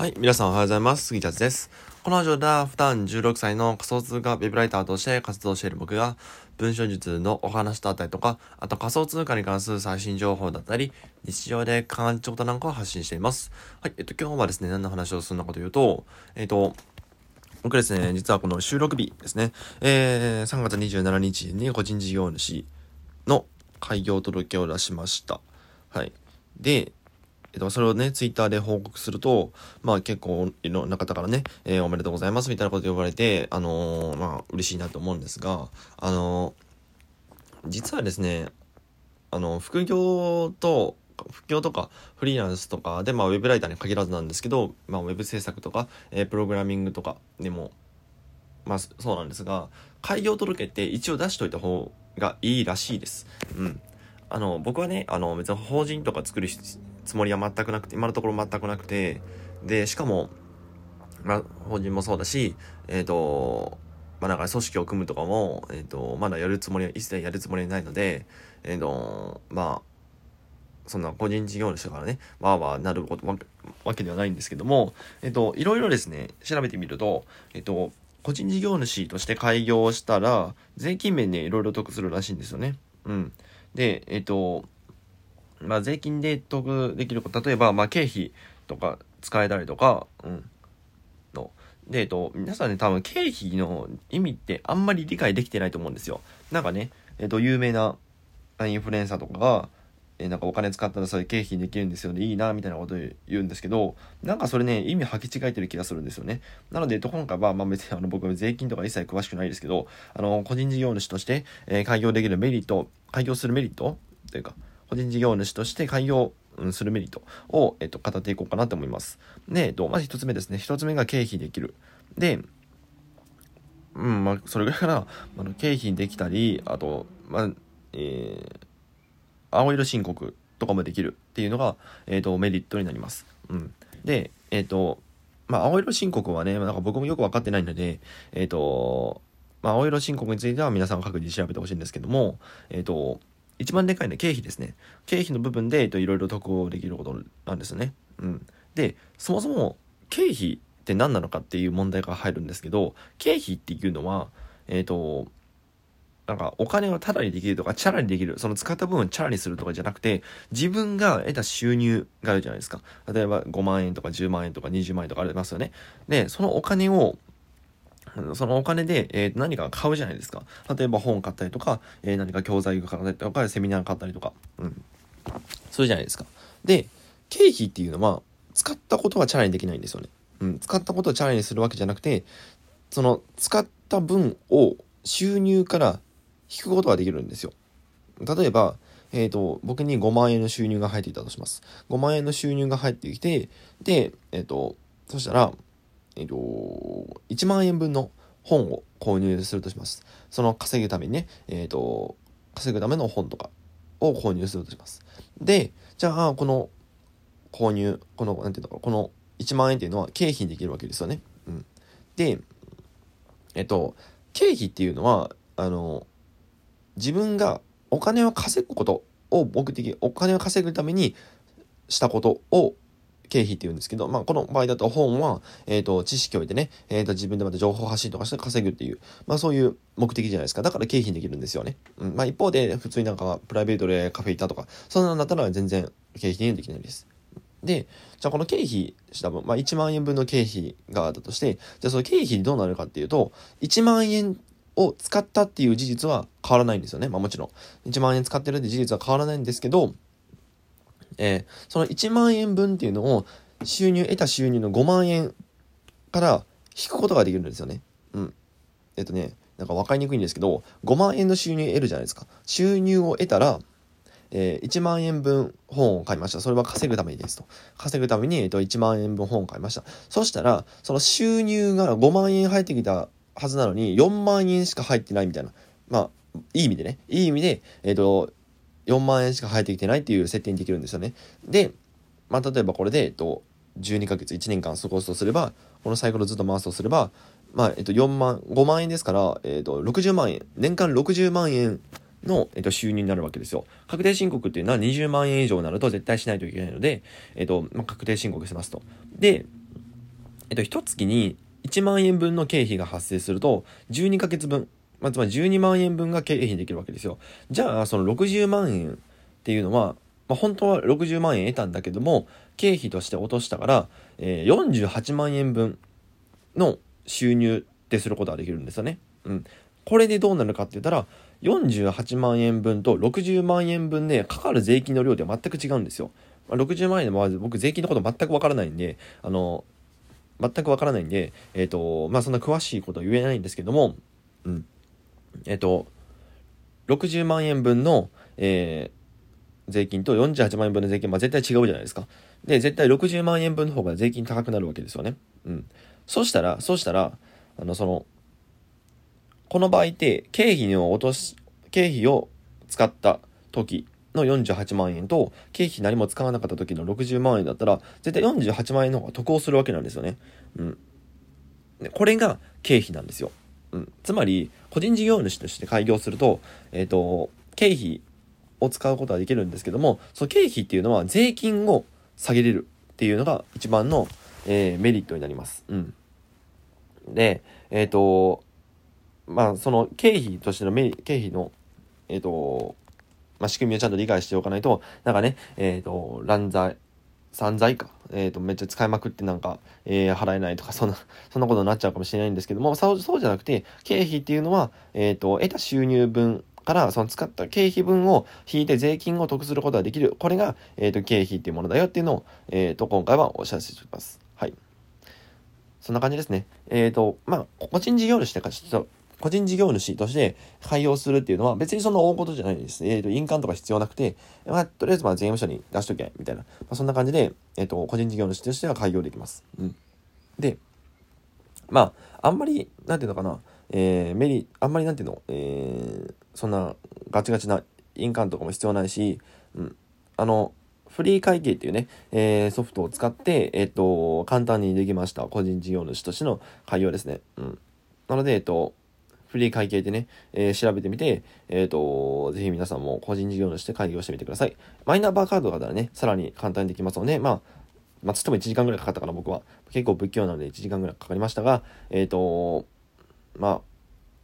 はい、皆さんおはようございます。杉田です。このラジオでは、普段16歳の仮想通貨ウェブライターとして活動している僕が、文章術のお話だったりとか、あと仮想通貨に関する最新情報だったり、日常で感じたことなんかを発信しています。はい、えっと、今日はですね、何の話をするのかというと、えっと、僕ですね、実はこの収録日ですね、えー、3月27日に個人事業主の開業届を出しました。はい。で、えっと、それをね、ツイッターで報告すると、まあ結構いろんな方からね、えー、おめでとうございますみたいなこと言われて、あのー、まあ嬉しいなと思うんですが、あのー、実はですね、あの、副業と、副業とかフリーランスとかで、まあウェブライターに限らずなんですけど、まあウェブ制作とか、えプログラミングとかでも、まあそうなんですが、開業届って一応出しといた方がいいらしいです。うん。あの、僕はね、あの、別に法人とか作るつもりは全くなくて、今のところ全くなくて、で、しかも、まあ、法人もそうだし、えっ、ー、と、まあ、なんか組織を組むとかも、えっ、ー、と、まだやるつもりは、一切やるつもりはないので、えっ、ー、と、まあ、そんな個人事業主からね、わーわーなることわけではないんですけども、えっ、と、いろいろですね、調べてみると、えっ、と、個人事業主として開業したら、税金面でいろいろ得するらしいんですよね。うん。で、えっ、と、まあ、税金で得できること、例えば、まあ、経費とか使えたりとか、うん。の。で、えっと、皆さんね、多分経費の意味ってあんまり理解できてないと思うんですよ。なんかね、えっと、有名なインフルエンサーとかが、えなんかお金使ったらそれ経費できるんですよね、いいな、みたいなこと言うんですけど、なんかそれね、意味履き違えてる気がするんですよね。なので、今回は、まあ別にあの僕税金とか一切詳しくないですけど、あの、個人事業主として、え、開業できるメリット、開業するメリットというか、個人事業主として開業するメリットを、えっと、語っていこうかなと思います。で、えっと、まず一つ目ですね。一つ目が経費できる。で、うん、まあ、それぐらいから、あの経費できたり、あと、まあ、えー、青色申告とかもできるっていうのが、えっ、と、メリットになります。うん。で、えっ、と、まあ、青色申告はね、なんか僕もよくわかってないので、えっ、ー、と、まあ、青色申告については皆さん各自調べてほしいんですけども、えっ、と、一番でかいのは経費ですね。経費の部分で、えっと、いろいろ得をできることなんですね。うん。で、そもそも経費って何なのかっていう問題が入るんですけど、経費っていうのは、えっ、ー、と、なんかお金をタダにできるとか、チャラにできる。その使った部分をチャラにするとかじゃなくて、自分が得た収入があるじゃないですか。例えば5万円とか10万円とか20万円とかありますよね。で、そのお金をそのお金で、えー、何か買うじゃないですか。例えば本買ったりとか、えー、何か教材買ったりとか、セミナー買ったりとか、うん。そうじゃないですか。で、経費っていうのは、使ったことはチャラにできないんですよね。うん。使ったことをチャラにするわけじゃなくて、その、使った分を収入から引くことができるんですよ。例えば、えっ、ー、と、僕に5万円の収入が入っていたとします。5万円の収入が入ってきて、で、えっ、ー、と、そしたら、えっ、と、1万円分の本を購入するとします。その稼ぐためにね、えっ、と、稼ぐための本とかを購入するとします。で、じゃあ、この購入、この、なんていうのか、この1万円っていうのは経費にできるわけですよね。うん。で、えっと、経費っていうのは、あの、自分がお金を稼ぐことを目的、お金を稼ぐためにしたことを経費って言うんですけど、まあ、この場合だと本は、えっ、ー、と、知識を得てね、えっ、ー、と、自分でまた情報発信とかして稼ぐっていう、まあ、そういう目的じゃないですか。だから経費にできるんですよね。うん。まあ、一方で、普通になんか、プライベートでカフェ行ったとか、そんなんだったら全然経費にできないです。で、じゃあこの経費した分、まあ、1万円分の経費があったとして、じゃあその経費どうなるかっていうと、1万円を使ったっていう事実は変わらないんですよね。まあもちろん。1万円使ってるって事実は変わらないんですけど、え、その1万円分っていうのを収入、得た収入の5万円から引くことができるんですよね。うん。えっとね、なんか分かりにくいんですけど、5万円の収入得るじゃないですか。収入を得たら、えー、1万円分本を買いました。それは稼ぐためにですと。稼ぐために、えっと、1万円分本を買いました。そしたら、その収入が5万円入ってきたはずなのに、4万円しか入ってないみたいな。まあ、いい意味でね。いい意味で、えっと、4万円しか入ってきてないっていう設定にできるんですよね。で、まあ、例えばこれで、えっと、12ヶ月、1年間過ごすとすれば、このサイクルをずっと回すとすれば、まあ、えっと、4万、5万円ですから、えっと、60万円、年間60万円の、えっと、収入になるわけですよ。確定申告っていうのは20万円以上になると絶対しないといけないので、えっと、まあ、確定申告しますと。で、えっと、一月に1万円分の経費が発生すると、12ヶ月分、まあ、つまり12万円分が経費できるわけですよ。じゃあ、その60万円っていうのは、まあ、本当は60万円得たんだけども、経費として落としたから、えー、48万円分の収入ってすることができるんですよね。うん。これでどうなるかって言ったら、48万円分と60万円分でかかる税金の量では全く違うんですよ。まあ、60万円でも僕税金のこと全くわからないんで、あの、全くわからないんで、えっ、ー、と、まあそんな詳しいことは言えないんですけども、うん。えっ、と、60万円分の、えー、税金と48万円分の税金、まあ絶対違うじゃないですか。で、絶対60万円分の方が税金高くなるわけですよね。うん。そしたら、そうしたら、あの、その、この場合って、経費を落とし、経費を使った時の48万円と、経費何も使わなかった時の60万円だったら、絶対48万円の方が得をするわけなんですよね。うん。これが経費なんですよ。うん。つまり、個人事業主として開業すると、えっ、ー、と、経費を使うことはできるんですけども、その経費っていうのは税金を下げれるっていうのが一番の、えー、メリットになります。うん。で、えっ、ー、と、まあ、その経費としてのメ経費の、えっ、と、まあ、仕組みをちゃんと理解しておかないと、なんかね、えっ、と、乱罪、散財か。え、ー、と、めっちゃ使いまくってなんか、えー、払えないとか、そんな、そんなことになっちゃうかもしれないんですけども、そうそうじゃなくて、経費っていうのは、えっ、と、得た収入分から、その使った経費分を引いて税金を得することができる。これが、えっ、と、経費っていうものだよっていうのを、えっ、と、今回はお知らせします。はい。そんな感じですね。えっ、と、まあ、個人事業主ってか、ちょっと、個人事業主として開業するっていうのは別にそんな大事じゃないです。えっ、ー、と、印鑑とか必要なくて、まあ、とりあえずまあ税務署に出しとけ、みたいな。まあ、そんな感じで、えっ、ー、と、個人事業主としては開業できます。うん。で、まあ、あんまり、なんていうのかな、えー、メリ、あんまりなんていうの、えー、そんなガチガチな印鑑とかも必要ないし、うん。あの、フリー会計っていうね、えー、ソフトを使って、えっ、ー、と、簡単にできました。個人事業主としての開業ですね。うん。なので、えっ、ー、と、フリー会計でね、えー、調べてみて、えっ、ー、と、ぜひ皆さんも個人事業主として開業してみてください。マイナンバーカードがあったらね、さらに簡単にできますので、まあ、まあ、つっても1時間ぐらいかかったかな、僕は。結構仏教なので1時間ぐらいかかりましたが、えっ、ー、と、まあ、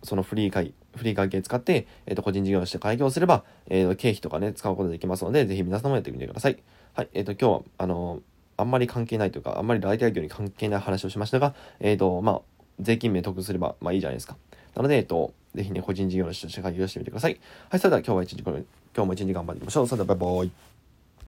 そのフリー会、フリー会計使って、えっ、と、個人事業として開業すれば、えっ、と、経費とかね、使うことできますので、ぜひ皆さんもやってみてください。はい、えっ、と、今日は、あのあんまり関係ないというか、あんまり来店業に関係ない話をしましたが、えっ、と、まあ、税金名得すれば、まあいいじゃないですか。なので、えっと、ぜひね、個人事業主として開業してみてください。はい、それでは今日は一日、今日も一日頑張っていきましょう。それではバイバイ。